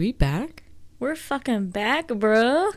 we back? We're fucking back, bro.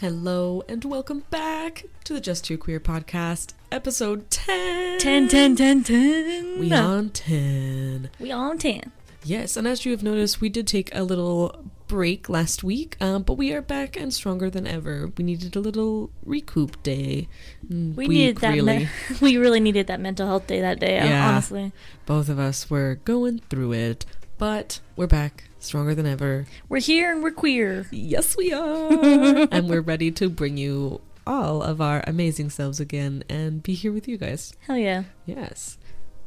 Hello and welcome back to the Just Too Queer podcast, episode 10. 10, 10, 10, 10. We on 10. We on 10. Yes, and as you have noticed, we did take a little break last week, um, but we are back and stronger than ever. We needed a little recoup day. Mm, We week, needed that. really. Me- we really needed that mental health day that day, Yeah. honestly. Both of us were going through it, but we're back, stronger than ever. We're here and we're queer. Yes, we are. and we're ready to bring you all of our amazing selves again and be here with you guys. Hell yeah. Yes.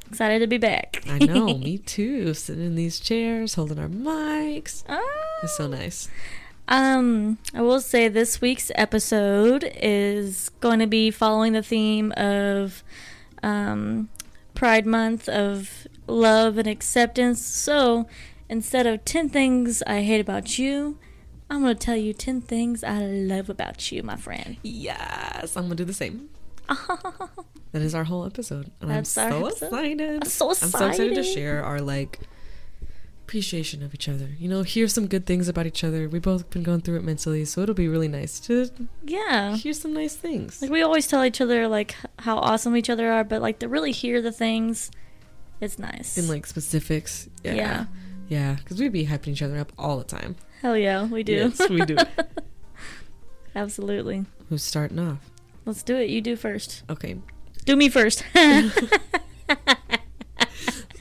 Excited to be back. I know, me too. Sitting in these chairs, holding our mics. Ah. It's so nice. Um, I will say this week's episode is going to be following the theme of um, Pride Month of love and acceptance. So instead of 10 things I hate about you, I'm going to tell you 10 things I love about you, my friend. Yes, I'm gonna do the same. That is our whole episode. And That's I'm so episode. excited. I'm so I'm so excited to share our like appreciation of each other. You know, hear some good things about each other. We both been going through it mentally, so it'll be really nice to yeah. hear some nice things. Like we always tell each other like how awesome each other are, but like to really hear the things, it's nice. In like specifics. Yeah. Yeah. Yeah, because we'd be hyping each other up all the time. Hell yeah, we do. Yes, we do. Absolutely. Who's starting off? Let's do it. You do first. Okay. Do me first.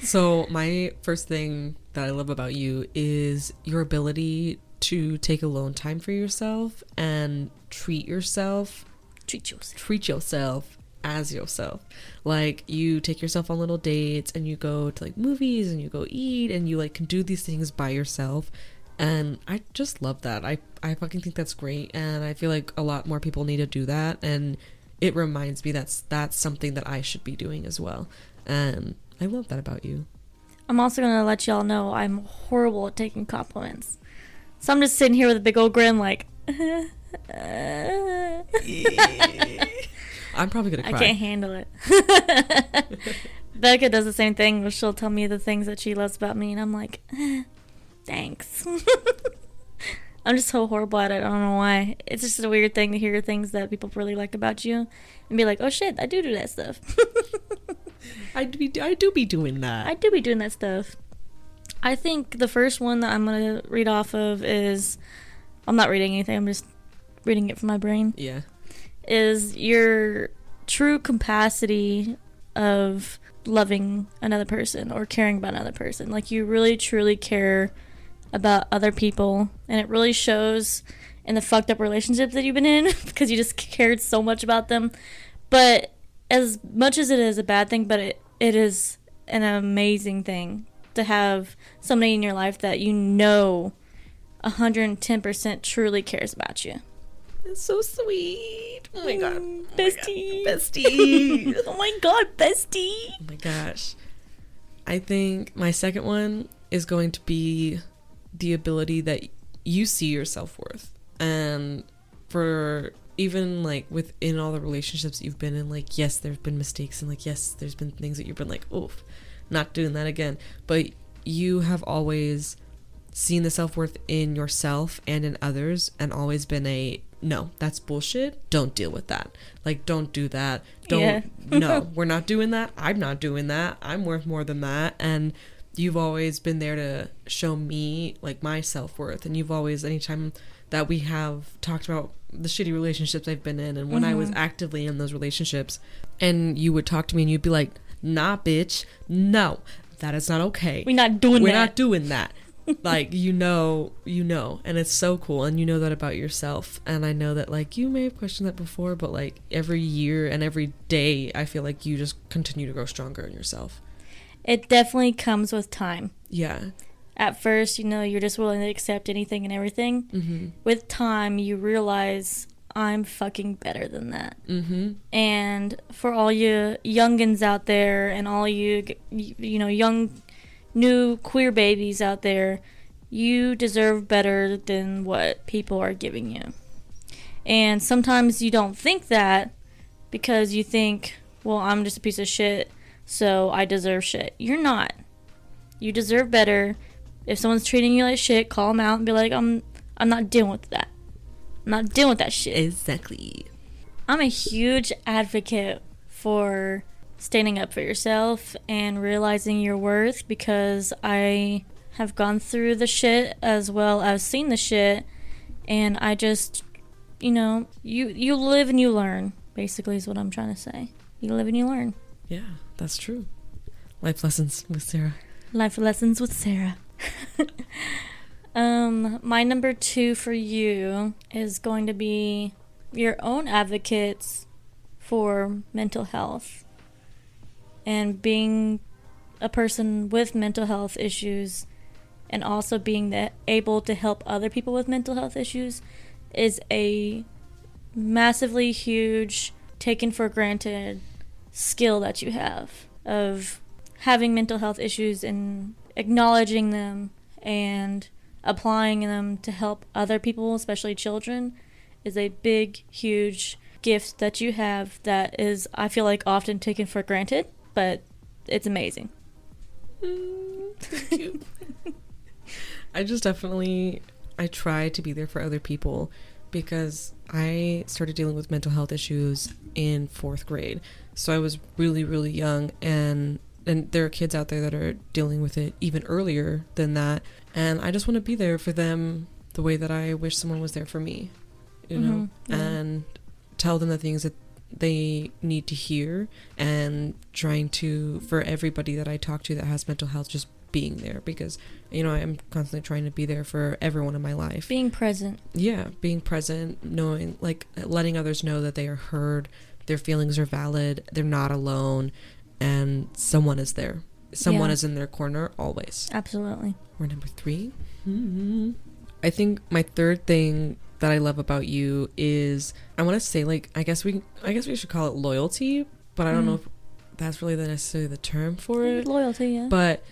So, my first thing that I love about you is your ability to take alone time for yourself and treat yourself, Treat yourself. treat yourself as yourself. Like, you take yourself on little dates and you go to like movies and you go eat and you like can do these things by yourself. And I just love that. I, I fucking think that's great. And I feel like a lot more people need to do that. And it reminds me that's that's something that I should be doing as well. And I love that about you. I'm also gonna let y'all know I'm horrible at taking compliments. So I'm just sitting here with a big old grin, like. I'm probably gonna cry. I can't handle it. Becca does the same thing she'll tell me the things that she loves about me, and I'm like, thanks. I'm just so horrible at it. I don't know why. It's just a weird thing to hear things that people really like about you and be like, oh shit, I do do that stuff. I do, be, I do be doing that. I do be doing that stuff. I think the first one that I'm gonna read off of is I'm not reading anything, I'm just reading it from my brain. yeah. Is your true capacity of loving another person or caring about another person. Like you really truly care about other people and it really shows in the fucked up relationships that you've been in because you just cared so much about them. But as much as it is a bad thing, but it, it is an amazing thing to have somebody in your life that you know 110% truly cares about you. It's so sweet. Oh my god. Mm, Oh my God. bestie. Bestie. oh my god, bestie. oh my gosh. I think my second one is going to be the ability that you see your self worth. And for even like within all the relationships you've been in, like, yes, there have been mistakes, and like, yes, there's been things that you've been like, oof, not doing that again. But you have always seen the self worth in yourself and in others, and always been a no, that's bullshit. Don't deal with that. Like, don't do that. Don't, Yeah. no, we're not doing that. I'm not doing that. I'm worth more than that. And you've always been there to show me, like, my self worth. And you've always, anytime that we have talked about the shitty relationships I've been in, and when I was Mhm. actively in those relationships, and you would talk to me and you'd be like, nah, bitch, no, that is not okay. We're not doing We're that. not doing that. like you know, you know, and it's so cool, and you know that about yourself. And I know that like you may have questioned that before, but like every year and every day, I feel like you just continue to grow stronger in yourself. It definitely comes with time. Yeah. At first, you know, you're just willing to accept anything and everything. Mm-hmm. With time, you realize I'm fucking better than that. Mm-hmm. And for all you youngins out there and all you, you know, young, new queer babies out there, you deserve better than what people are giving you. And sometimes you don't think that because you think, well, I'm just a piece of shit, so I deserve shit. You're not. You deserve better. If someone's treating you like shit, call them out and be like, I'm I'm not dealing with that. I'm not dealing with that shit. Exactly. I'm a huge advocate for standing up for yourself and realizing your worth because I have gone through the shit as well as seen the shit and I just you know, you you live and you learn, basically is what I'm trying to say. You live and you learn. Yeah, that's true. Life lessons with Sarah. Life lessons with Sarah. um, my number two for you is going to be your own advocates for mental health and being a person with mental health issues and also being the, able to help other people with mental health issues is a massively huge taken for granted skill that you have of having mental health issues and acknowledging them and applying them to help other people, especially children, is a big, huge gift that you have that is, I feel like, often taken for granted, but it's amazing. Mm, thank you. I just definitely I try to be there for other people because I started dealing with mental health issues in 4th grade. So I was really really young and and there are kids out there that are dealing with it even earlier than that and i just want to be there for them the way that i wish someone was there for me you know Mhm, yeah. and tell them the things that they need to hear and trying to for everybody that i talk to that has mental health just being there because you know i'm constantly trying to be there for everyone in my life Being present. yeah being present knowing like letting others know that they are heard their feelings are valid they're not alone and someone is there someone Yeah. is in their corner always Absolutely. We're number 3 hmm i think my third thing that i love about you is i want to say like i guess we i guess we should call it loyalty but i don't Mm. know if that's really the necessarily the term for it Loyalty, yeah. but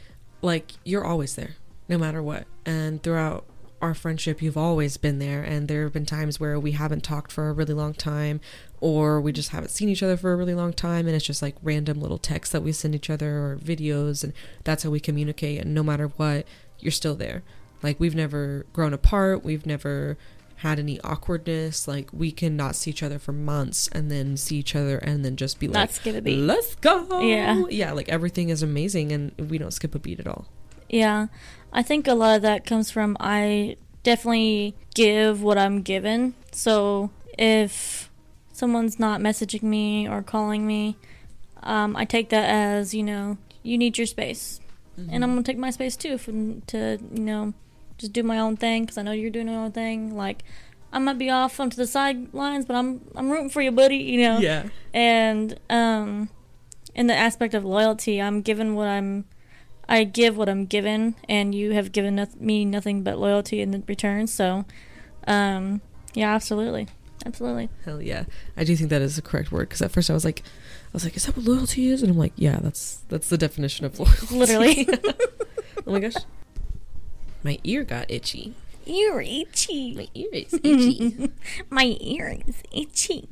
like you're always there no matter what and throughout our friendship you've always been there and there have been times where we haven't talked for a really long time or we just haven't seen each other for a really long time and it's just like random little texts that we send each other or videos and that's how we communicate and no matter what you're still there like we've never grown apart we've never had any awkwardness like we can not see each other for months and then see each other and then just be like Not skip a beat. let's go Yeah. yeah like everything is amazing and we don't skip a beat at all Yeah, I think a lot of that comes from I definitely give what I'm given. So if someone's not messaging me or calling me, um, I take that as you know you need your space, and I'm gonna take my space too for, to you know just do my own thing because I know you're doing your own thing. Like I might be off onto the sidelines, but I'm I'm rooting for you, buddy. You know yeah and um in the aspect of loyalty i'm given what i'm i give what i'm given and you have given me nothing but loyalty in return so um yeah absolutely absolutely. Hell yeah. I do think that is the correct word because at first i was like i was like is that what loyalty is? And i'm like yeah that's that's the definition of loyalty. Literally. Oh my gosh. My ear got itchy. You're itchy. My ear is itchy. My ear is itchy.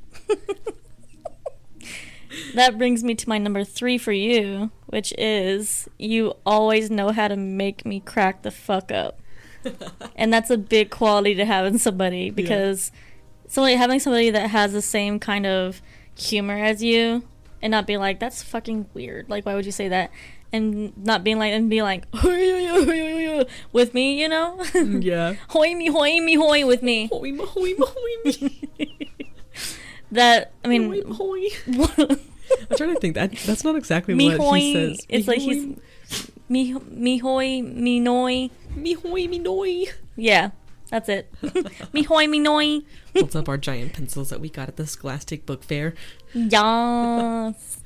That brings me to my number three for you which is you always know how to make me crack the fuck up. And that's a big quality to have in somebody because somebody having somebody that has the same kind of humor as you and not be like that's fucking weird. Like why would you say that? And not being like and be like with me you know? Mm, yeah. Hoy me hoy me hoy with me. Hoy ma hoy ma hoy me. That i mean ma hoy i'm trying to think. That that's not exactly me what hoy he says. It's Me like hoy, he's me me hoy me noy me hoy me noy yeah that's it me hoy me noy holds up our giant pencils that we got at the scholastic book fair Yes.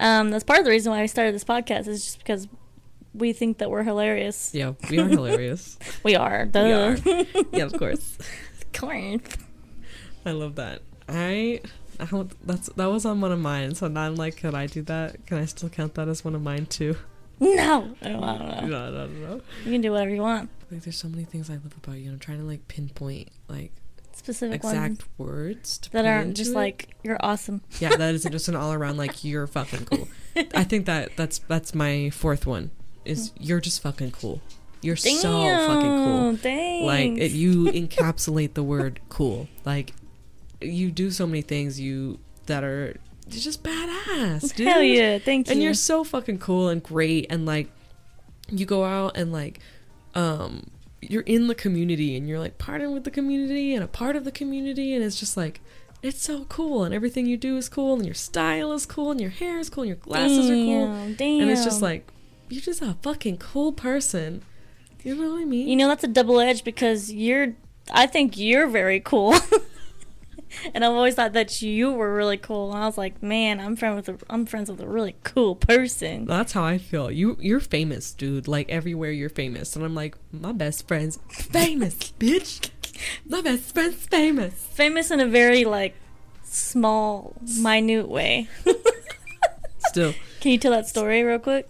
Um, that's part of the reason why I started this podcast is just because we think that we're hilarious. yeah we are hilarious We are. Duh. are. yeah of course Of course. I love that. I, I don't- that's that was on one of mine. So now I'm like, can I do that? Can I still count that as one of mine too? No. I don't, I don't No, know. no, no, no. You can do whatever you want. Like there's so many things I love about you. I'm trying to like pinpoint like Specific exact words to that aren't just it. like you're awesome. yeah, that isn't just an all around like you're fucking cool. I think that that's that's my fourth one is hmm. you're just fucking cool. You're so fucking cool. Thanks. Like it, you encapsulate the word cool. Like you do so many things you that are you're just badass, dude. Hell yeah, thank you. And you're so fucking cool and great and like you go out and like um you're in the community and you're like partnering with the community and a part of the community and it's just like it's so cool and everything you do is cool and your style is cool and your hair is cool and your glasses are cool Damn, Damn. and it's just like you're just a fucking cool person. You know what I mean? You know, that's a double edge because you're. I think you're very cool. and I've always thought that you were really cool. And I was like, man, I'm friend with a, I'm friends with a really cool person. That's how I feel. You you're famous, dude. Like everywhere you're famous. And I'm like, my best friend's famous, bitch. My best friend's famous. Famous in a very like small, minute way. Still. Can you tell that story real quick?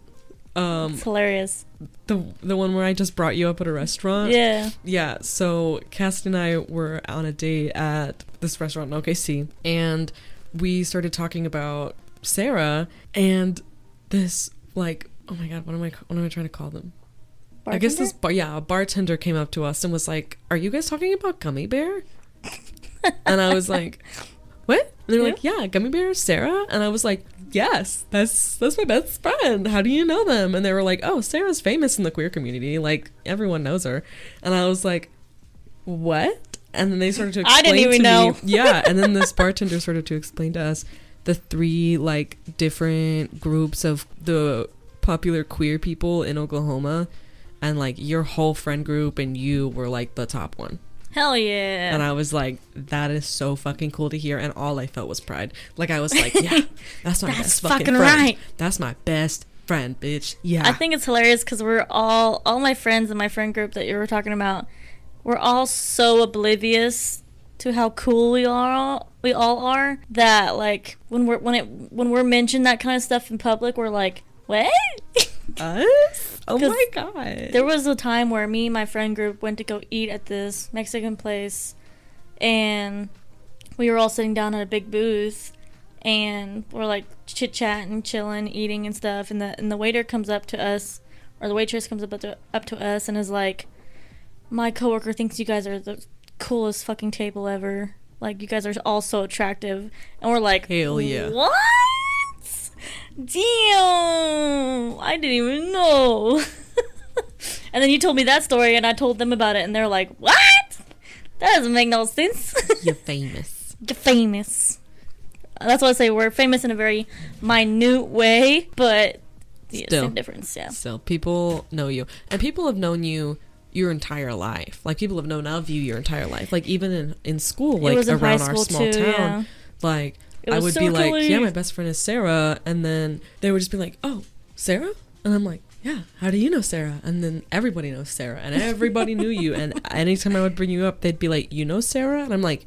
Um It's hilarious. The the one where I just brought you up at a restaurant. Yeah. Yeah, so Cass and I were on a date at this restaurant in OKC, and we started talking about Sarah and this like oh my god, what am I what am I trying to call them? I guess this Bartender? bar, yeah, a bartender came up to us and was like, "Are you guys talking about Gummy Bear?" and I was like, "What?" And they were like, "Yeah, Gummy Bear, Sarah." And I was like, "Yes, that's that's my best friend. How do you know them?" And they were like, "Oh, Sarah's famous in the queer community. Like everyone knows her." And I was like, "What?" And then they started to explain I didn't even know. me, yeah. And then this bartender started to explain to us the three like different groups of the popular queer people in Oklahoma and like your whole friend group and you were like the top one. Hell yeah. And I was like, that is so fucking cool to hear. And all I felt was pride. Like I was like, yeah, that's my That's best fucking, fucking friend. right. That's my best friend, bitch. Yeah. I think it's hilarious because we're all all my friends in my friend group that you were talking about. We're all so oblivious to how cool we are. We all are that like when we're when it when we're mentioned that kind of stuff in public, we're like, what? us? Oh my god. There was a time where me and my friend group went to go eat at this Mexican place, and we were all sitting down at a big booth, and we're like chit chatting, chilling, eating and stuff. And the and the waiter comes up to us, or the waitress comes up to up to us and is like, "My coworker thinks you guys are the coolest fucking table ever. Like you guys are all so attractive." And we're like, Hell yeah. What? Damn! I didn't even know. and then you told me that story, and I told them about it, and they're like, "What? That doesn't make no sense." You're famous. You're famous. That's what I say. We're famous in a very minute way, but yeah, Still. same difference. Yeah. Still, people know you. And people have known you your entire life. Like people have known of you your entire life. Like even in, in school, like in around our small too. town. Yeah. like I would so be like, yeah, my best friend is Sarah, and then they would just be like, oh, Sarah, and I'm like, yeah, how do you know Sarah? And then everybody knows Sarah, and everybody knew you, and anytime I would bring you up, they'd be like, you know Sarah, and I'm like,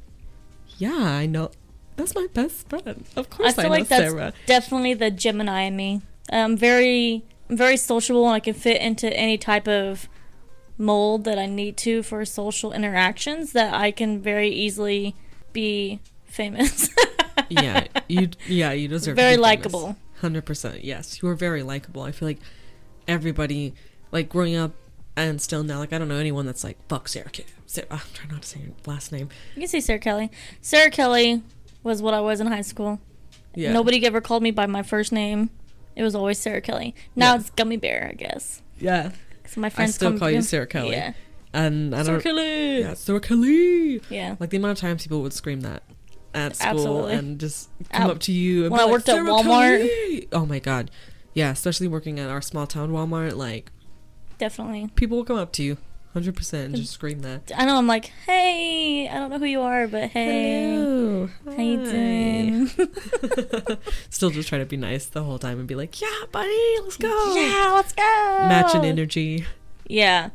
yeah, I know, that's my best friend. Of course, I, feel know like that's Sarah. definitely the Gemini in me. I'm very, I'm very sociable, and I can fit into any type of mold that I need to for social interactions. That I can very easily be famous. yeah, you, yeah, you deserve very to be likable. Hundred percent. Yes, you are very likable. I feel like everybody, like growing up and still now, like I don't know anyone that's like fuck Sarah. Sarah I'm trying not to say your last name. You can say Sarah Kelly. Sarah Kelly was what I was in high school. Yeah. Nobody ever called me by my first name. It was always Sarah Kelly. Now Yeah. it's Gummy Bear, I guess. Yeah. So my I friends still call you Sarah Kelly. Yeah. And I Sarah don't. Kelly. Yeah, Sarah Kelly. Yeah. Like the amount of times people would scream that at school Absolutely. and just come Ab- up to you. And when I like, worked at Walmart." Kelly!" Oh my god. Yeah, especially working at our small town Walmart, like Definitely. people will come up to you, hundred percent, and just scream that. I know I'm like, hey, I don't know who you are, but hey. Hello. How you doing? Still just try to be nice the whole time and be like, yeah, buddy, let's go. Yeah, let's go. Matching energy. Yeah.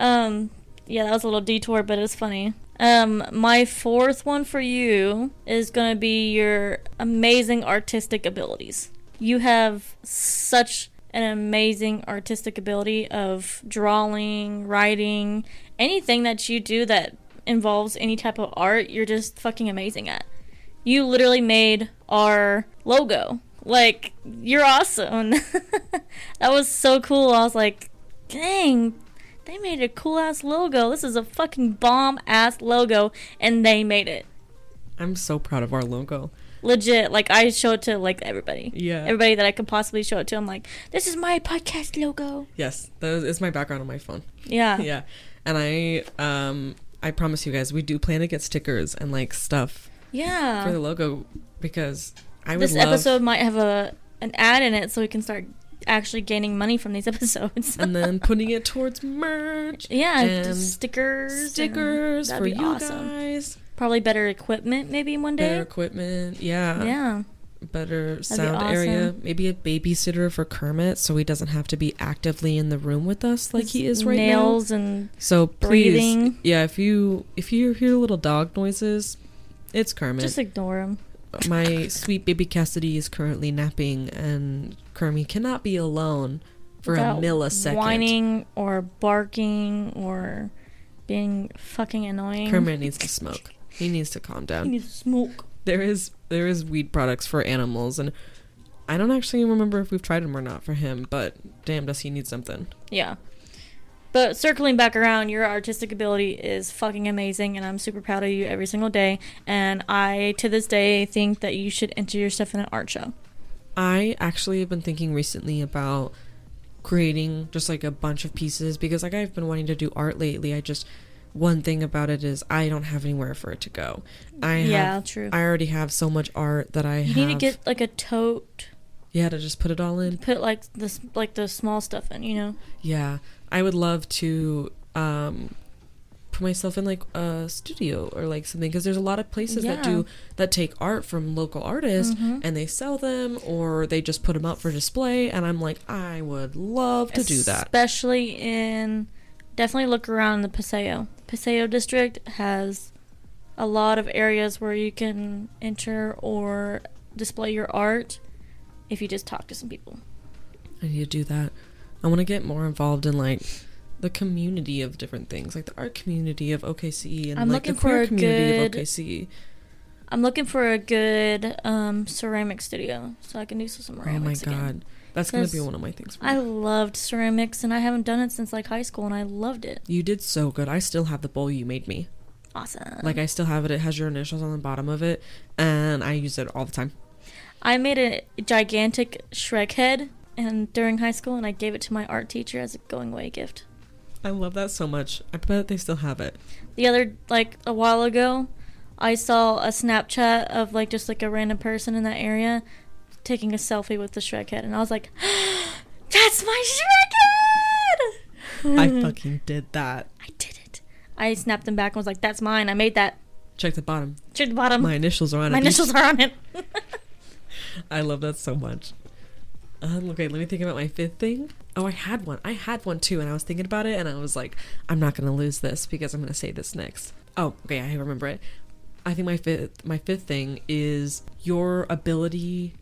Um yeah, that was a little detour, but it was funny. Um my fourth one for you is going to be your amazing artistic abilities. You have such an amazing artistic ability of drawing, writing, anything that you do that involves any type of art, you're just fucking amazing at. You literally made our logo. Like, you're awesome. that was so cool. I was like, dang, they made a cool ass logo. This is a fucking bomb ass logo, and they made it. I'm so proud of our logo. Legit, like I show it to like everybody. Yeah. Everybody that I could possibly show it to. I'm like, this is my podcast logo. Yes, that is my background on my phone. Yeah. yeah, and I um I promise you guys we do plan to get stickers and like stuff Yeah. for the logo because I would this love episode might have a an ad in it so we can start actually gaining money from these episodes. and then putting it towards merch, yeah, stickers. stickers for you awesome. guys, Probably better equipment maybe one day. better equipment, yeah, Yeah. better be sound area, awesome. maybe a babysitter for Kermit so he doesn't have to be actively in the room with us like he is right now. Nails and So please, breathing. yeah, if you if you hear little dog noises, it's Kermit. just ignore them. My sweet baby Cassidy is currently napping, and Kermit cannot be alone for Without a millisecond. Whining or barking or being fucking annoying. Kermit needs to smoke. He needs to calm down. He needs to smoke. There is there is weed products for animals, and I don't actually remember if we've tried them or not for him. But damn, does he need something? Yeah. But circling back around, your artistic ability is fucking amazing, and I'm super proud of you every single day. And I, to this day, think that you should enter your stuff in an art show. I actually have been thinking recently about creating just like a bunch of pieces because like I've been wanting to do art lately. I just one thing about it is I don't have anywhere for it to go. I yeah, have true. I already have so much art that I you have. need to get like a tote, yeah to just put it all in. put like this, like the small stuff in. You know. Yeah, I would love to um put myself in like a studio or like something because there's a lot of places that do that take art from local artists Mhm. and they sell them or they just put them up for display and I'm like I would love to do that. Especially in, definitely look around the Paseo. Paseo district has a lot of areas where you can enter or display your art if you just talk to some people. I need to do that. I want to get more involved in like the community of different things, like the art community of OKC and I'm like the queer community of OKC. I'm looking for a good um, ceramic studio so I can do some ceramics. Oh my again. god, that's gonna be one of my things. I loved ceramics and I haven't done it since like high school and I loved it. you did so good. I still have the bowl you made me. Awesome. Like I still have it. It has your initials on the bottom of it, and I use it all the time. I made a gigantic Shrek head and during high school and I gave it to my art teacher as a going away gift. I love that so much. I bet they still have it. The other like a while ago, I saw a Snapchat of like just like a random person in that area taking a selfie with the Shrek head and I was like, "That's my Shrek head!" I fucking did that. I did it. I snapped them back and was like, "That's mine. I made that." Check the bottom. Check the bottom. My initials are on My it. My initials are on it. I love that so much. Um, okay, let me think about my fifth thing. Oh, I had one. I had one too, and I was thinking about it, and I was like, I'm not gonna lose this because I'm gonna say this next. Oh, okay, I remember it. I think my fifth, my fifth thing is your ability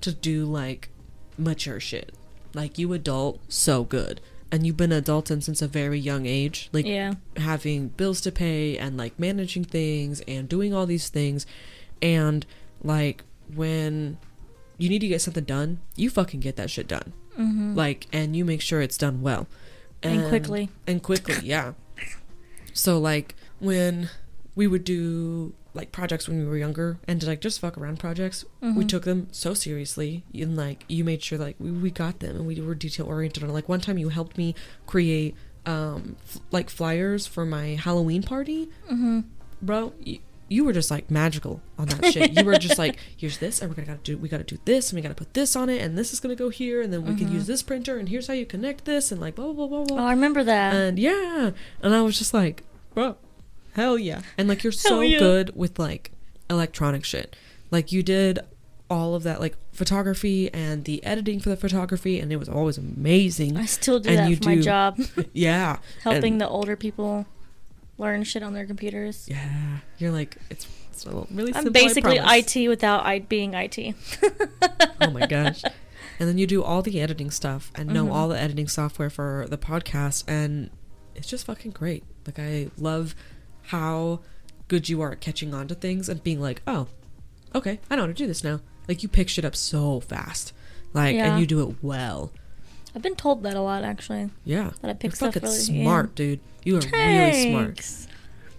to do like mature shit. Like you adult so good, and you've been adulting since a very young age. Like yeah. having bills to pay and like managing things and doing all these things and like when you need to get something done you fucking get that shit done. Hmm like and you make sure it's done well. And quickly. and quickly yeah. So like when we would do like projects when we were younger and like just fuck around projects we Mhm. took them so seriously and like you made sure like we, we got them and we were detail oriented on like one time you helped me create um f- like flyers for my halloween party. Hmm bro you, you were just like magical on that shit. You were just like here's this and we're gonna gotta do we gotta do this and we gotta put this on it and this is gonna go here and then we can Mhm. use this printer and here's how you connect this and like blah blah blah blah Oh, I remember that. and yeah. And i was just like bro hell yeah. And like you're so yeah. good with like electronic shit. Like you did all of that like photography and the editing for the photography and it was always amazing. I still do and that you for my job, yeah. Helping and- the older people learn shit on their computers. yeah you're like it's, it's a little- really I'm simple, basically. IT without I being IT. oh my gosh and then you do all the editing stuff and know Mhm. all the editing software for the podcast and it's just fucking great like i love how good you are at catching on to things and being like oh okay i know how to do this now like you pick shit up so fast like Yeah. and you do it well I've been told that a lot actually. yeah That I pick you're stuff fucking really yeah. smart dude you are really smart.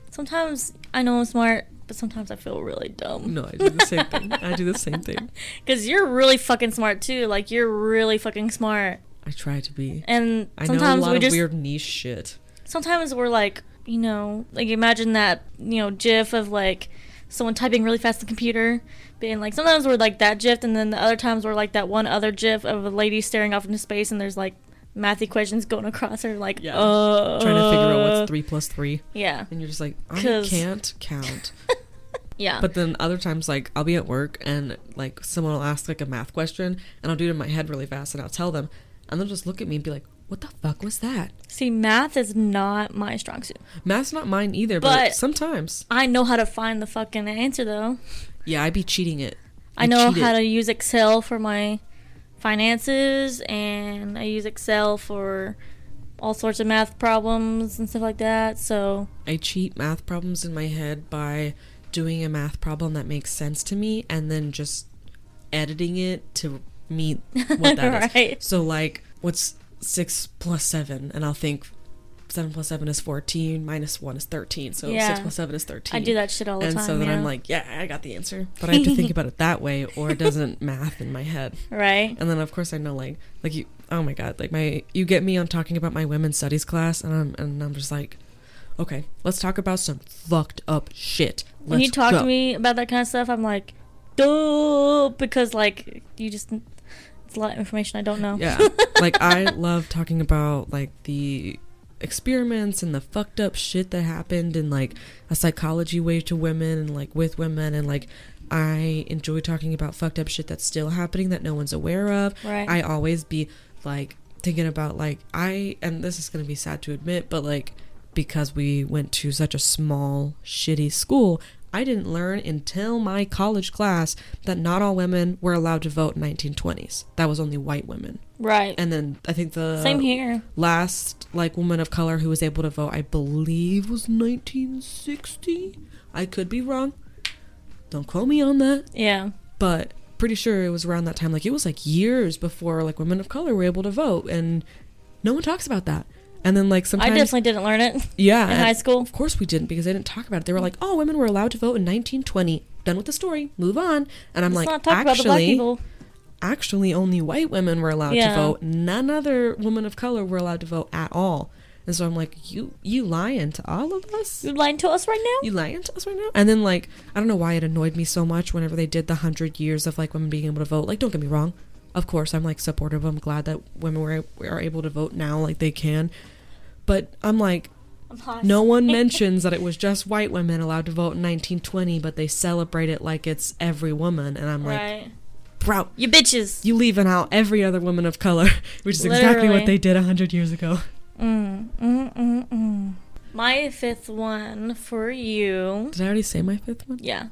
Sometimes I know I'm smart, but sometimes I feel really dumb. no i do the same thing i do the same thing Because you're really fucking smart too. Like you're really fucking smart. i try to be And i know a sometimes lot we of just weird niche shit sometimes we're like, you know, like imagine that, you know, GIF of like someone typing really fast on the computer, being like, sometimes we're like that GIF, and then the other times we're like that one other GIF of a lady staring off into space, and there's like math equations going across her, like, Yeah. uh, trying to figure out what's three plus three Yeah, and you're just like i 'Cause- can't count yeah. But then other times, like I'll be at work and like someone will ask like a math question, and I'll do it in my head really fast, and I'll tell them, and they'll just look at me and be like, "What the fuck was that?" See, math is not my strong suit. Math's not mine either, but, But- sometimes, I know how to find the fucking answer though. Yeah, I'd be cheating it. I know how it. to use Excel for my finances, and I use Excel for all sorts of math problems and stuff like that. So I cheat math problems in my head by doing a math problem that makes sense to me, and then just editing it to meet what that is. right, So like, what's six plus seven? And I'll think. Seven plus seven is fourteen. Minus one is thirteen. So Yeah. six plus seven is thirteen. I do that shit all the and time. so then yeah. I'm like, yeah, I got the answer, but I have to think about it that way, or it doesn't math in my head. right, And then of course I know like like you, oh my god, like my you get me on talking about my women's studies class, and I'm and I'm just like, okay, let's talk about some fucked up shit. when you Let's talk go. to me about that kind of stuff, I'm like, duh, because like you just it's a lot of information I don't know. yeah, like I love talking about like the experiments and the fucked up shit that happened in like a psychology way to women and like with women and like I enjoy talking about fucked up shit that's still happening that no one's aware of. Right. I always be like thinking about like I and this is going to be sad to admit, but like because we went to such a small shitty school, I didn't learn until my college class that not all women were allowed to vote in 1920s. That was only white women. Right. And then I think the Same here. last like woman of color who was able to vote, I believe was 1960. I could be wrong. Don't quote me on that Yeah. but pretty sure it was around that time like it was like years before like women of color were able to vote and no one talks about that and then like sometimes I definitely didn't learn it yeah in high school. of course we didn't because they didn't talk about it they were like oh women were allowed to vote in 1920 done with the story move on and i'm Let's like not talk about the black actually people. Actually only white women were allowed Yeah. to vote none other women of color were allowed to vote at all and so i'm like you you lying to all of us You lying to us right now? you lying to us right now? And then like I don't know why it annoyed me so much whenever they did the hundred years of like women being able to vote. Like don't get me wrong, of course I'm like supportive. I'm glad that women were are able to vote now like they can. But I'm like I'm no one mentions that it was just white women allowed to vote in 1920, but they celebrate it like it's every woman. And I'm like, Right. Bro, You bitches. you leaving out every other woman of color, which is exactly what they did a hundred years ago. Mm, mm, mm, mm. My fifth one for you. Did I already say my fifth one? Yeah.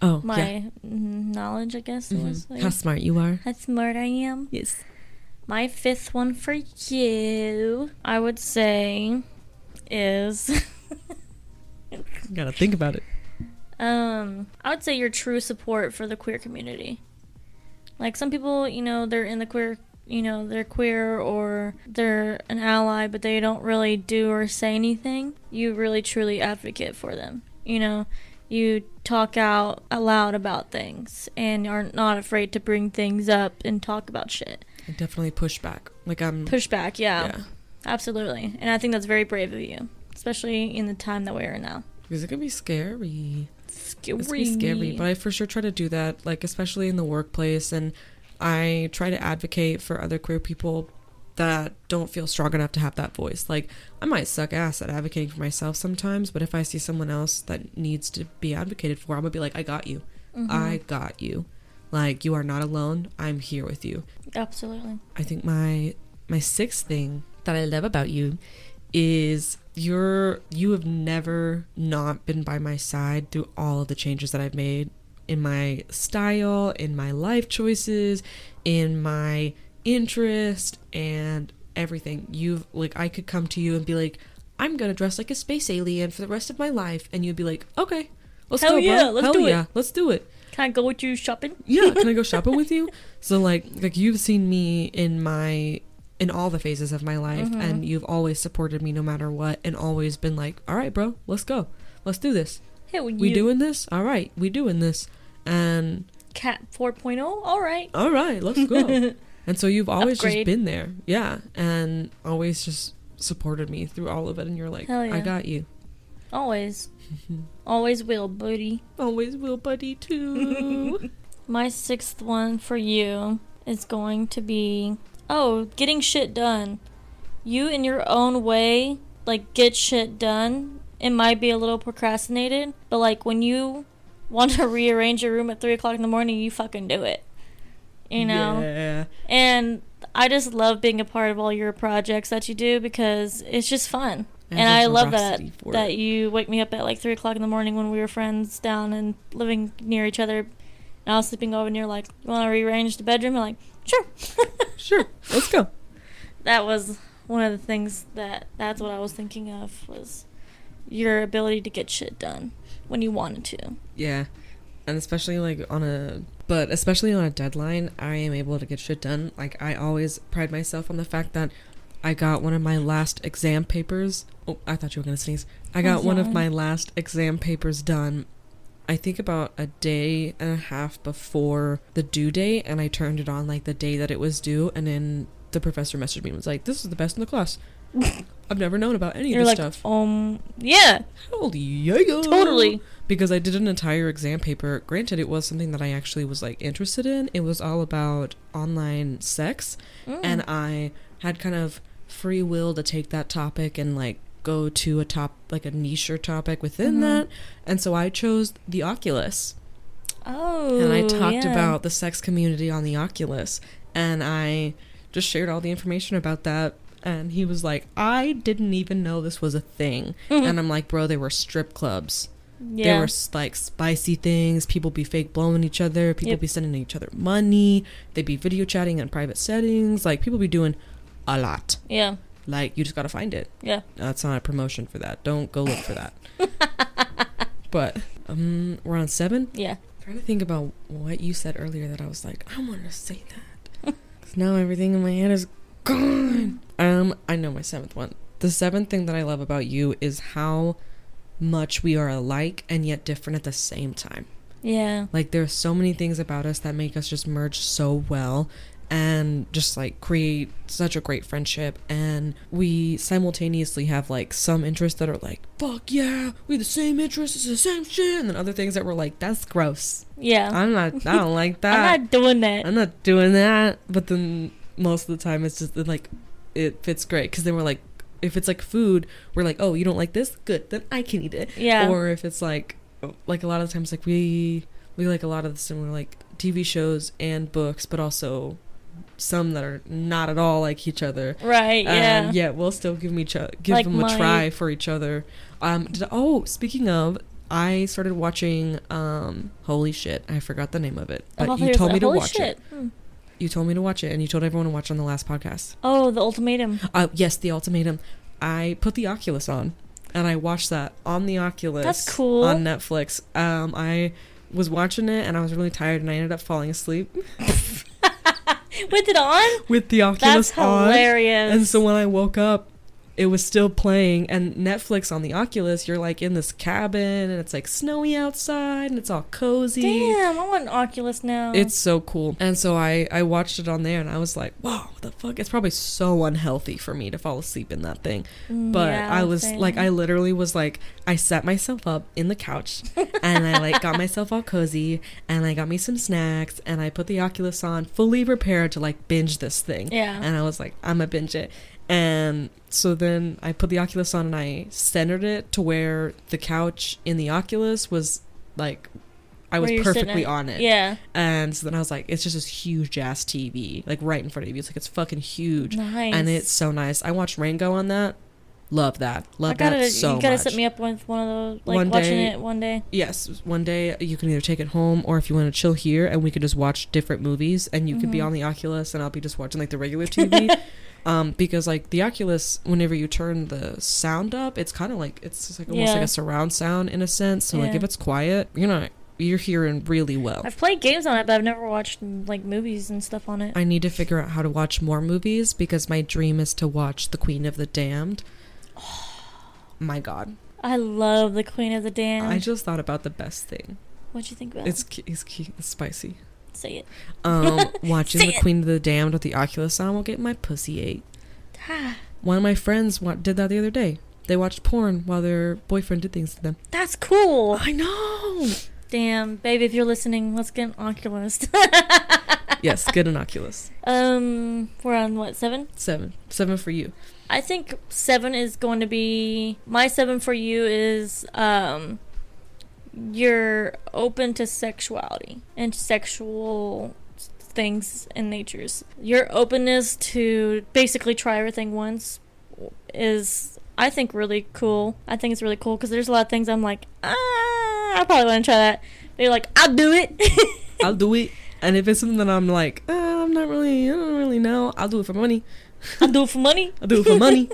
Oh, My yeah. knowledge, I guess, it was. Mhm. How smart you are. How smart I am. Yes. My fifth one for you, I would say, is Gotta think about it. um, I would say your true support for the queer community. Like some people, you know, they're in the queer, you know, they're queer or they're an ally, but they don't really do or say anything. You really truly advocate for them. You know, you talk out aloud about things and are not afraid to bring things up and talk about shit. I definitely push back. Like um, I'm Pushback, yeah. yeah. Absolutely. And I think that's very brave of you, especially in the time that we're in now. Because it can be scary. Scary. It's scary, but I for sure try to do that, like especially in the workplace, and I try to advocate for other queer people that don't feel strong enough to have that voice. Like I might suck ass at advocating for myself sometimes, but if I see someone else that needs to be advocated for, I'm gonna be like, I got you. Mhm. I got you. Like you are not alone. I'm here with you. Absolutely. I think my my sixth thing that I love about you is you're you have never not been by my side through all of the changes that I've made in my style, in my life choices, in my interest, and everything. You've like I could come to you and be like, I'm gonna dress like a space alien for the rest of my life, and you'd be like, okay, let's Hell go, yeah, bro. let's Hell do it." yeah, let's do it. Can I go with you shopping? Yeah, can I go shopping with you? So like like you've seen me in my in all the phases of my life Mhm. and you've always supported me no matter what and always been like, "All right, bro, let's go. Let's do this. Hey, when We you doing this? All right, we doing this." And cat 4.0. All right. all right, let's go. and so you've always Upgrade. just been there. Yeah, and always just supported me through all of it and you're like, yeah. "I got you." Always. Always will, buddy. Always will, buddy, too. My sixth one for you is going to be oh, getting shit done. You, in your own way, like get shit done. It might be a little procrastinated, but like when you want to rearrange your room at three o'clock in the morning, you fucking do it. You know? Yeah. And I just love being a part of all your projects that you do because it's just fun. And And, I love that that it. you wake me up at like three o'clock in the morning when we were friends down and living near each other. And I was sleeping over, and you're like, "You want to rearrange the bedroom?" I'm like, "Sure." Sure. Let's go. that was one of the things that that's what I was thinking of was your ability to get shit done when you wanted to. Yeah. And especially like on a but especially on a deadline, I am able to get shit done. Like I always pride myself on the fact that I got one of my last exam papers. Oh, I thought you were going to sneeze. I got one of my last exam papers done. I think about a day and a half before the due date and I turned it on like the day that it was due and then the professor messaged me and was like, "This is the best in the class." I've never known about any You're of this like, stuff. um, yeah, Hell yeah. totally. because I did an entire exam paper. Granted, it was something that I actually was like interested in. It was all about online sex, Mm. and I had kind of free will to take that topic and like go to a top like a niche topic within Mhm. that. And so I chose the Oculus, oh, and I talked yeah. about the sex community on the Oculus, and I just shared all the information about that. And he was like, "I didn't even know this was a thing." and I'm like, "Bro, they were strip clubs." yeah. There were like spicy things. People be fake blowing each other. People Yep. be sending each other money. They be video chatting in private settings. Like people be doing a lot. yeah, Like you just gotta find it. yeah. That's not a promotion for that. Don't go look for that. but um, we're on seven. Yeah. I'm trying to think about what you said earlier that I was like, I want to say that. 'Cause now everything in my head is gone. Um, I know my seventh one. The seventh thing that I love about you is how much we are alike and yet different at the same time. Yeah. Like there's so many things about us that make us just merge so well and just like create such a great friendship and we simultaneously have like some interests that are like fuck yeah we have the same interests it's the same shit and then other things that we're like that's gross Yeah. i'm not i don't like that I'm not doing that. I'm not doing that. But then most of the time, it's just like it fits great because then we're like, if it's like food, we're like, oh, you don't like this? Good, then I can eat it. Yeah. Or if it's like, like a lot of times, like we we like a lot of the similar like TV shows and books, but also some that are not at all like each other. right. Yeah. Um, yeah, we'll still give 'em each o- give Like them a my- try for each other. Um, did, oh, speaking of, I started watching. Um, holy shit, I forgot the name of it, but you told me to watch shit. it. Hmm. You told me to watch it, and you told everyone to watch it on the last podcast. Oh, the ultimatum. Uh, yes, the ultimatum. I put the Oculus on, and I watched that on the Oculus. That's cool. on Netflix. Um, I was watching it, and I was really tired, and I ended up falling asleep With it on? with the Oculus That's on. hilarious. And so when I woke up, it was still playing. And Netflix on the Oculus, you're like in this cabin, and it's like snowy outside, and it's all cozy. Damn, I want an Oculus now. It's so cool. And so I, I watched it on there, and I was like, wow, what the fuck? It's probably so unhealthy for me to fall asleep in that thing. Mm, But yeah, I was same. like, I literally was like, I set myself up in the couch and I like got myself all cozy and I got me some snacks and I put the Oculus on, fully prepared to like binge this thing. Yeah. And I was like, I'm gonna binge it. And so then I put the Oculus on and I centered it to where the couch in the Oculus was like, I was Where you're sitting perfectly on it. Yeah. And so then I was like, it's just this huge ass TV, like right in front of you. It's like it's fucking huge Nice. and it's so nice. I watched Rango on that. Love that. Love I gotta, that so you gotta much. set me up with one of those, like One watching day- it one day. Yes, one day you can either take it home or if you want to chill here and we could just watch different movies and you could be Mhm. on the Oculus and I'll be just watching like the regular TV. um, because like the Oculus, whenever you turn the sound up, it's kind of like it's just like almost Yeah. like a surround sound in a sense. So like if it's quiet, you're not you're hearing really well. I've played games on it, but I've never watched like movies and stuff on it. I need to figure out how to watch more movies because my dream is to watch The Queen of the Damned. my God, I love the Queen of the Damned. I just thought about the best thing. What'd you think about? It's it? it's, it's spicy. Say it. Um, watching The it. Queen of the Damned with the Oculus on will get my pussy ate. One of my friends wa- did that the other day. They watched porn while their boyfriend did things to them. That's cool. I know. Damn, baby, if you're listening, let's get an Oculus. yes, get an Oculus. um, we're on what seven? Seven, seven for you. I think seven is going to be my seven for you is um you're open to sexuality and sexual things and natures. Your openness to basically try everything once is I think really cool. I think it's really cool because there's a lot of things I'm like, ah, I probably want to try that. They're like, I'll do it. I'll do it. And if it's something that I'm like, uh, I'm not really, I don't really know. I'll do it for money. I'll do it for money. I'll do it for money.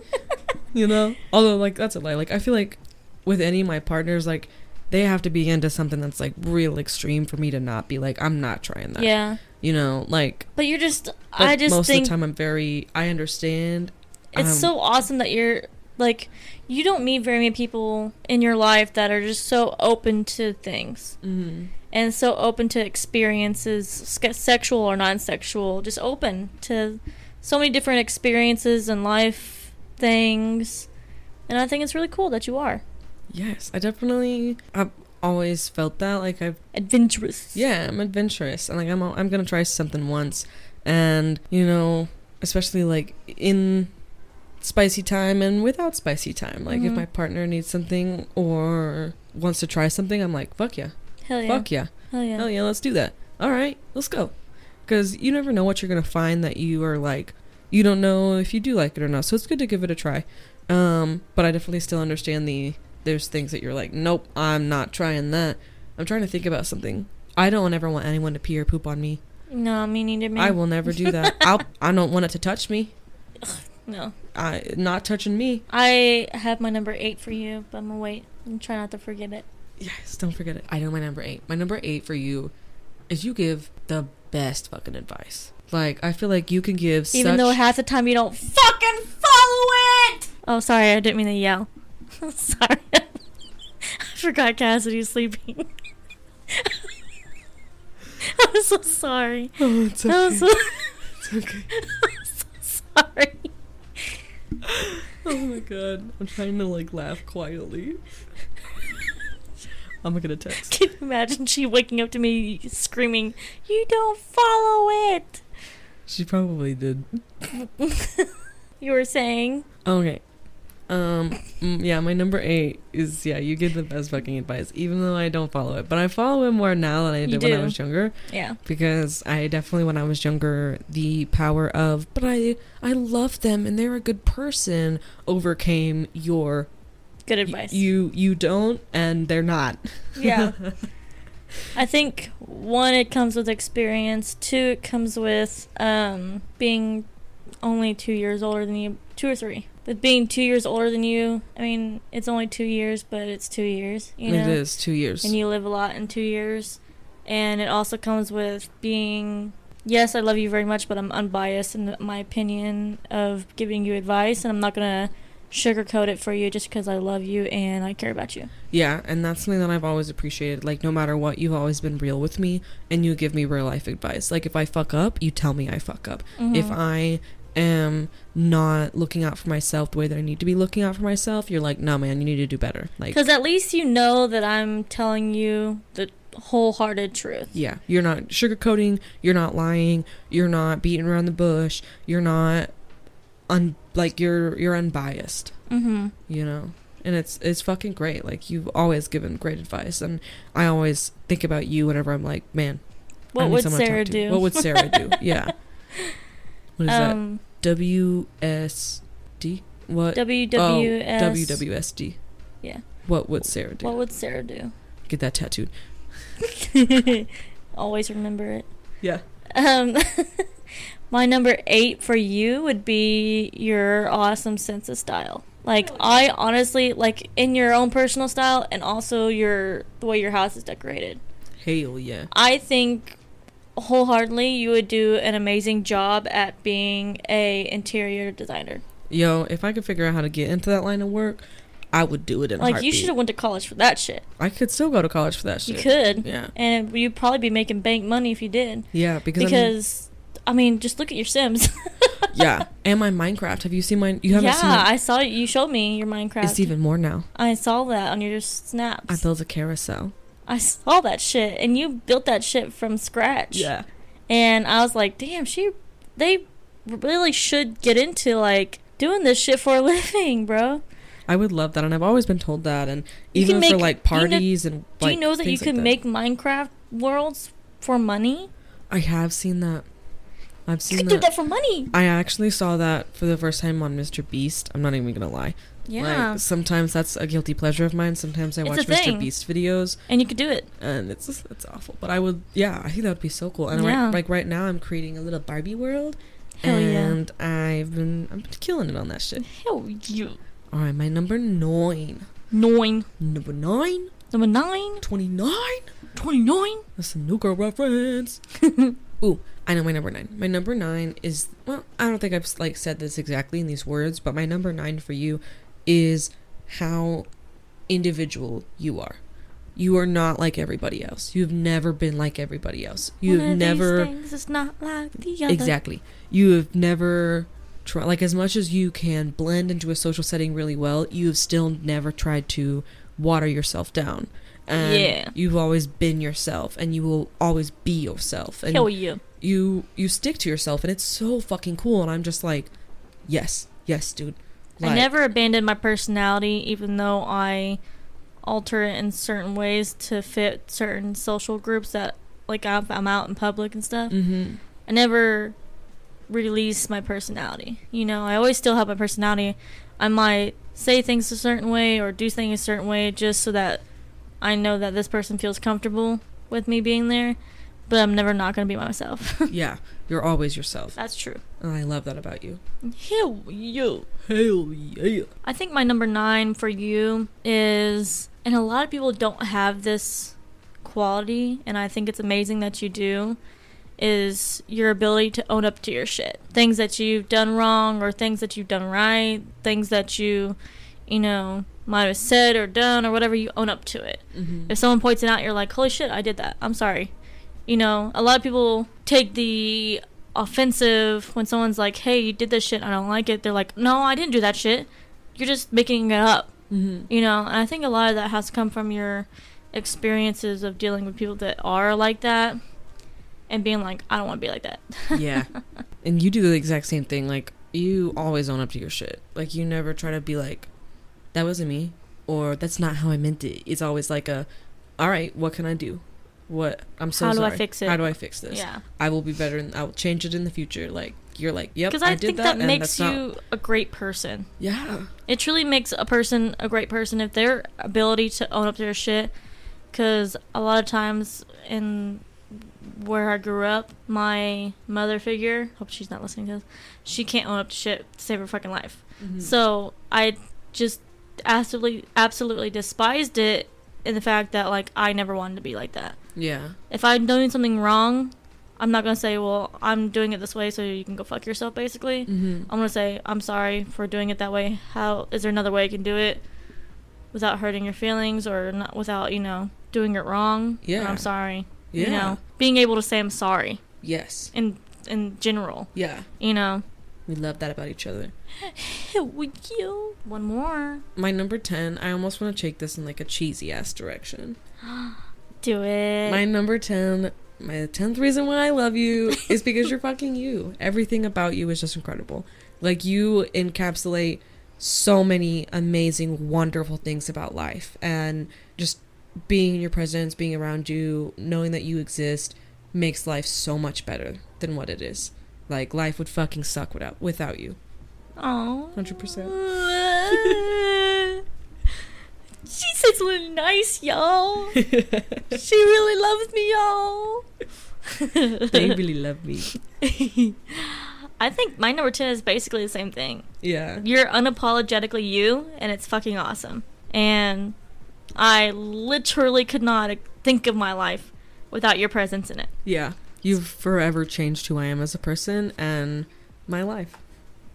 you know. Although, like, that's a lie. Like, I feel like with any of my partners, like, they have to be into something that's like real extreme for me to not be like, I'm not trying that. Yeah, You know, like. but you're just. But I just most think of the time, I'm very. I understand. it's um, so awesome that you're like you don't meet very many people in your life that are just so open to things mhm. and so open to experiences sexual or non-sexual just open to so many different experiences and life things and i think it's really cool that you are Yes, I definitely. I've always felt that. Like I've. adventurous Yeah, I'm adventurous, and like I'm. I'm gonna try something once, and you know, especially like in spicy time and without spicy time. Like if Mhm. my partner needs something or wants to try something, I'm like, fuck yeah, hell yeah fuck yeah, hell yeah hell yeah, let's do that. All right, let's go. Because you never know what you're gonna find that you are like. You don't know if you do like it or not, so it's good to give it a try. Um, but I definitely still understand the. There's things that you're like, nope, I'm not trying that. I'm trying to think about something. I don't ever want anyone to pee or poop on me. no me neither man I will never do that. I'll, I don't want it to touch me. no I not touching me. i have my number eight for you but i'm gonna wait and try not to forget it Yes, don't forget it. I know my number eight. My number eight for you is you give the best fucking advice. Like I feel like you can give Even such, though half the time you don't fucking follow it. Oh, sorry, I didn't mean to yell. sorry. I forgot Cassidy's sleeping. I'm so sorry. Oh, it's I'm okay. so, It's okay. I'm so sorry. Oh my god, I'm trying to like laugh quietly. I'm gonna text. Can you imagine she waking up to me screaming, You don't follow it? She probably did. You were saying? Okay. Um. mm, Yeah, my number eight is yeah. You give the best fucking advice, even though I don't follow it. But I follow it more now than I did when I was younger. Yeah. because I definitely when I was younger the power of but I I love them and they're a good person overcame your Good y- advice. you you don't and they're not. Yeah. I think one, it comes with experience. Two, it comes with um, being only two years older than you, two or three. With being two years older than you, I mean, it's only two years, but it's two years. You know, It is 2 years. and you live a lot in two years. And it also comes with being, yes, I love you very much, but I'm unbiased in my opinion of giving you advice, and I'm not gonna sugarcoat it for you just because I love you and I care about you. yeah, and that's something that I've always appreciated. Like no matter what, you've always been real with me and you give me real life advice. Like if I fuck up, you tell me I fuck up. If Mhm. I am not looking out for myself the way that I need to be looking out for myself, you're like, "No, man, you need to do better." Like Because at least you know that I'm telling you the wholehearted truth. Yeah, you're not sugarcoating, you're not lying, you're not beating around the bush, you're not un like you're you're unbiased, Mm-hmm. you know. And it's it's fucking great. Like you've always given great advice and I always think about you whenever I'm like, man, What would Sarah do? What would Sarah do? Yeah. What is um, that? W S D? What? WWS. Oh, WWSD. Yeah. What would Sarah do? What would Sarah do? Get that tattooed. Always remember it. Yeah. Um, my number eight for you would be your awesome sense of style. Like I honestly like in your own personal style and also your the way your house is decorated. Hell yeah. I think wholeheartedly you would do an amazing job at being a interior designer. Yo, if I could figure out how to get into that line of work, I would do it in a Like you should have went to college for that shit. I could still go to college for that shit. You could. Yeah. And you'd probably be making bank money if you did. Yeah, because, I mean- Because I mean, just look at your Sims. yeah, and my Minecraft. Have you seen mine? You haven't yeah, seen my, I saw it. You showed me your Minecraft. It's even more now. I saw that on your snaps. I built a carousel. I saw that shit, and you built that shit from scratch. Yeah. And I was like, damn, she, they really should get into like doing this shit for a living, bro. I would love that, and I've always been told that, and even can for make- like you know- parties and Do you know that you things like can make Minecraft worlds for money? I have seen that. I've You seen can that. do that for money. I actually saw that for the first time on Mr. Beast. I'm not even gonna lie. Yeah, Like sometimes that's a guilty pleasure of mine. Sometimes I It's watch. Mr. Beast videos and you could do it. and it's it's awful. But I would yeah, I think that would be so cool. And Yeah. right, like right now I'm creating a little Barbie world Hell and I've been I'm killing it on that shit. yeah. Hell yeah. All right, my number 9. Nine. Number 9, Number nine. 29. Twenty-nine. That's a new girl reference. Ooh, I know my number nine. My number nine is well, I don't think I've like said this exactly in these words, but my number nine for you is how individual you are. You are not like everybody else. You've never been like everybody else. You've never These things is not like the other. exactly. You have never tried like as much as you can blend into a social setting really well. You have still never tried to water yourself down. And Yeah. you've always been yourself, and you will always be yourself. And Hell yeah. You you stick to yourself and it's so fucking cool and i'm just like yes yes dude I never abandoned my personality, even though I alter it in certain ways to fit certain social groups that, like, I'm, I'm out in public and stuff. mhm. I never release my personality. You know, I always still have my personality. I might say things a certain way or do things a certain way just so that I know that this person feels comfortable with me being there. But I'm never not gonna be myself. yeah you're always yourself That's true. and i love that about you Hell yeah. hell yeah I think my number nine for you is, and a lot of people don't have this quality, and I think it's amazing that you do, is your ability to own up to your shit. Things that you've done wrong, or things that you've done right, things that you, you know, might have said or done, or whatever, you own up to it. mm-hmm. If someone points it out, you're like, holy shit, I did that. I'm sorry. You know, a lot of people take the offensive when someone's like, hey, you did this shit, I don't like it. They're like, no, I didn't do that shit. You're just making it up. Mm-hmm. You know, and I think a lot of that has come from your experiences of dealing with people that are like that and being like, I don't want to be like that. yeah and you do the exact same thing like you always own up to your shit like you never try to be like that wasn't me or that's not how i meant it it's always like a all right what can i do what i'm so How do I sorry. fix it? how do i fix this yeah. i will be better and i will change it in the future like you're like yep Because i, I, did think that, that, makes that's not- you a great person. yeah It truly makes a person a great person if their ability to own up to their shit. Because a lot of times in where I grew up, my mother figure, hope she's not listening to this, she can't own up to shit to save her fucking life. Mhm. So I just absolutely, absolutely despised it in the fact that like I never wanted to be like that. Yeah If I'm doing something wrong, I'm not gonna say, well, I'm doing it this way, so you can go fuck yourself. Basically, mm-hmm. I'm gonna say, I'm sorry for doing it that way. How is there another way I can do it without hurting your feelings or not without you know doing it wrong? Yeah. I'm sorry. yeah You know, being able to say I'm sorry yes in in general. yeah You know. we love that about each other Would you? One more. my number 10 i almost want to take this in like a cheesy ass direction Do it. My number 10, my 10th reason why I love you is because you're fucking you. Everything about you is just incredible. Like, you encapsulate so many amazing, wonderful things about life. And just being in your presence, being around you, knowing that you exist makes life so much better than what it is. Like, life would fucking suck without, without you. Oh. 100%. she says really nice, y'all. she really loves me, y'all. they really love me. I think my number 10 is basically the same thing. Yeah. You're unapologetically you, and it's fucking awesome. And I literally could not think of my life without your presence in it. Yeah. You've forever changed who I am as a person and my life.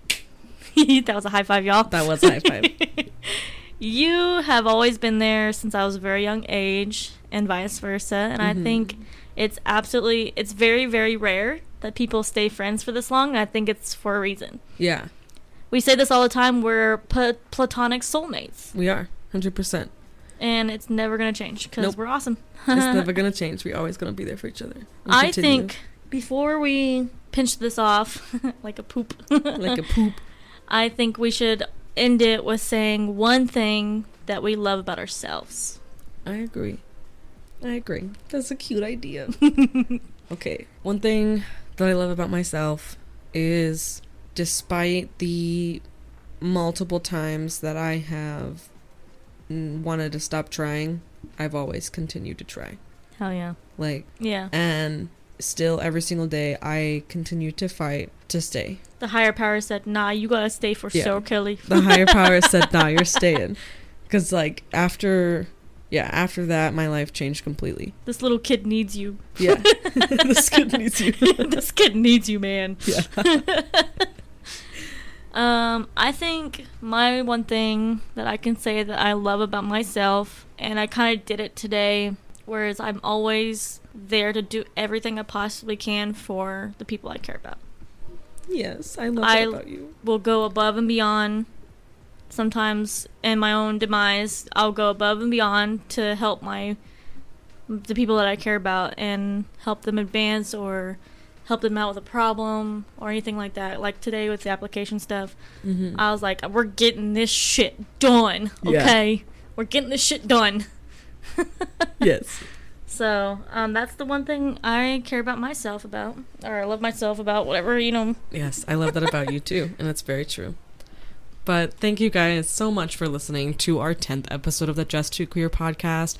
that was a high five, y'all. That was a high five. you have always been there since I was a very young age, and vice versa. And I Mhm. think it's absolutely, it's very, very rare that people stay friends for this long. And I think it's for a reason. yeah. We say this all the time. We're pla- platonic soulmates, We are. 100%. and it's never gonna change because Nope. we're awesome. It's never going to change. We're always going to be there for each other. I continue. think before we pinch this off like a poop, like a poop. I think we should end it with saying one thing that we love about ourselves. I agree. I agree. That's a cute idea. okay. One thing that I love about myself is despite the multiple times that I have wanted to stop trying, I've always continued to try. Hell yeah. Like, Yeah. and still every single day I continue to fight to stay. The higher power said, nah, you gotta stay for Yeah. sure, Kelly. The higher power said, nah, you're staying. Because, like, after, yeah, after that, my life changed completely. this little kid needs you. Yeah. this kid needs you. this kid needs you, man. Yeah. Um, I think my one thing that I can say that I love about myself, and I kind of did it today, whereas I'm always there to do everything I possibly can for the people I care about. Yes, I love I- that about you. I will go above and beyond. Sometimes in my own demise, I'll go above and beyond to help my the people that I care about and help them advance or help them out with a problem or anything like that. Like today with the application stuff, hmm I was like, we're getting this shit done. Yeah. Okay. We're getting this shit done. yes. So um, that's the one thing I care about myself about, or I love myself about, whatever, you know. yes, I love that about you too, and that's very true. But thank you guys so much for listening to our 10th episode of the Just Too Queer podcast.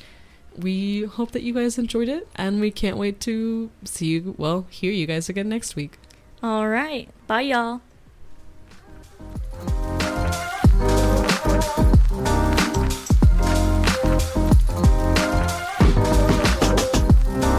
We hope that you guys enjoyed it, and we can't wait to see you, well, hear you guys again next week. All right. Bye, y'all.